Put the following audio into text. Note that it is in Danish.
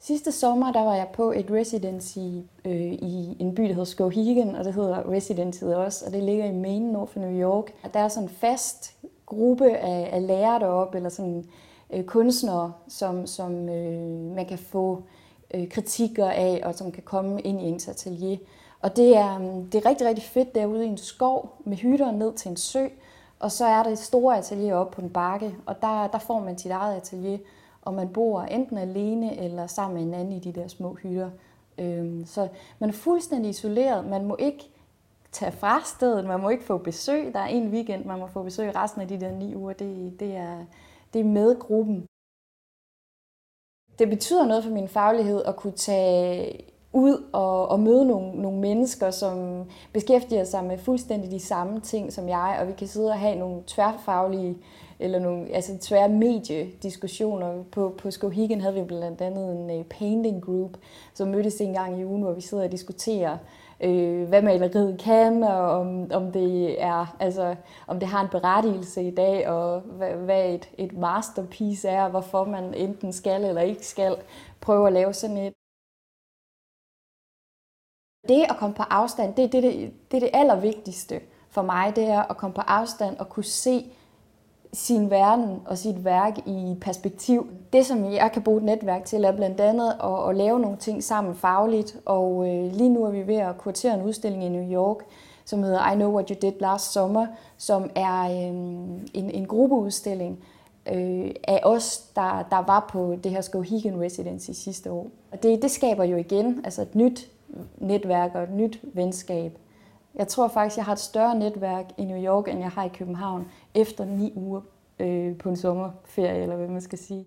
Sidste sommer der var jeg på et residency øh, i en by, der hedder Skowhegan, og det hedder residencyet også, og det ligger i Maine, nord for New York. Og der er sådan en fast gruppe af, af lærere deroppe, eller sådan øh, kunstnere, som, som øh, man kan få øh, kritikker af, og som kan komme ind i ens atelier. Og det er, mm, det er rigtig, rigtig fedt derude i en skov med hytter ned til en sø, og så er der et stort atelier oppe på en bakke, og der, der får man sit eget atelier, og man bor enten alene eller sammen med en anden i de der små hytter. Øhm, så man er fuldstændig isoleret. Man må ikke tage fra stedet, man må ikke få besøg. Der er en weekend, man må få besøg resten af de der ni uger. Det, det, er, det er med gruppen. Det betyder noget for min faglighed at kunne tage ud og, og møde nogle, nogle mennesker, som beskæftiger sig med fuldstændig de samme ting som jeg, og vi kan sidde og have nogle tværfaglige eller nogle altså tvære mediediskussioner. På, på Skohigen havde vi blandt andet en uh, painting group, som mødtes en gang i ugen, hvor vi sidder og diskuterer, øh, hvad maleriet kan, og om, om, det er, altså, om det har en berettigelse i dag, og hvad, hvad et, et masterpiece er, og hvorfor man enten skal eller ikke skal prøve at lave sådan et. Det at komme på afstand, det, det, det, det er det allervigtigste for mig, det er at komme på afstand og kunne se sin verden og sit værk i perspektiv. Det, som jeg kan bruge et netværk til, er blandt andet at, at lave nogle ting sammen fagligt, og øh, lige nu er vi ved at kuratere en udstilling i New York, som hedder I Know What You Did Last Summer, som er øh, en, en gruppeudstilling øh, af os, der, der var på det her Skowhegan Residency sidste år. Og det, det skaber jo igen altså et nyt netværk og et nyt venskab. Jeg tror faktisk, jeg har et større netværk i New York, end jeg har i København, efter ni uger øh, på en sommerferie, eller hvad man skal sige.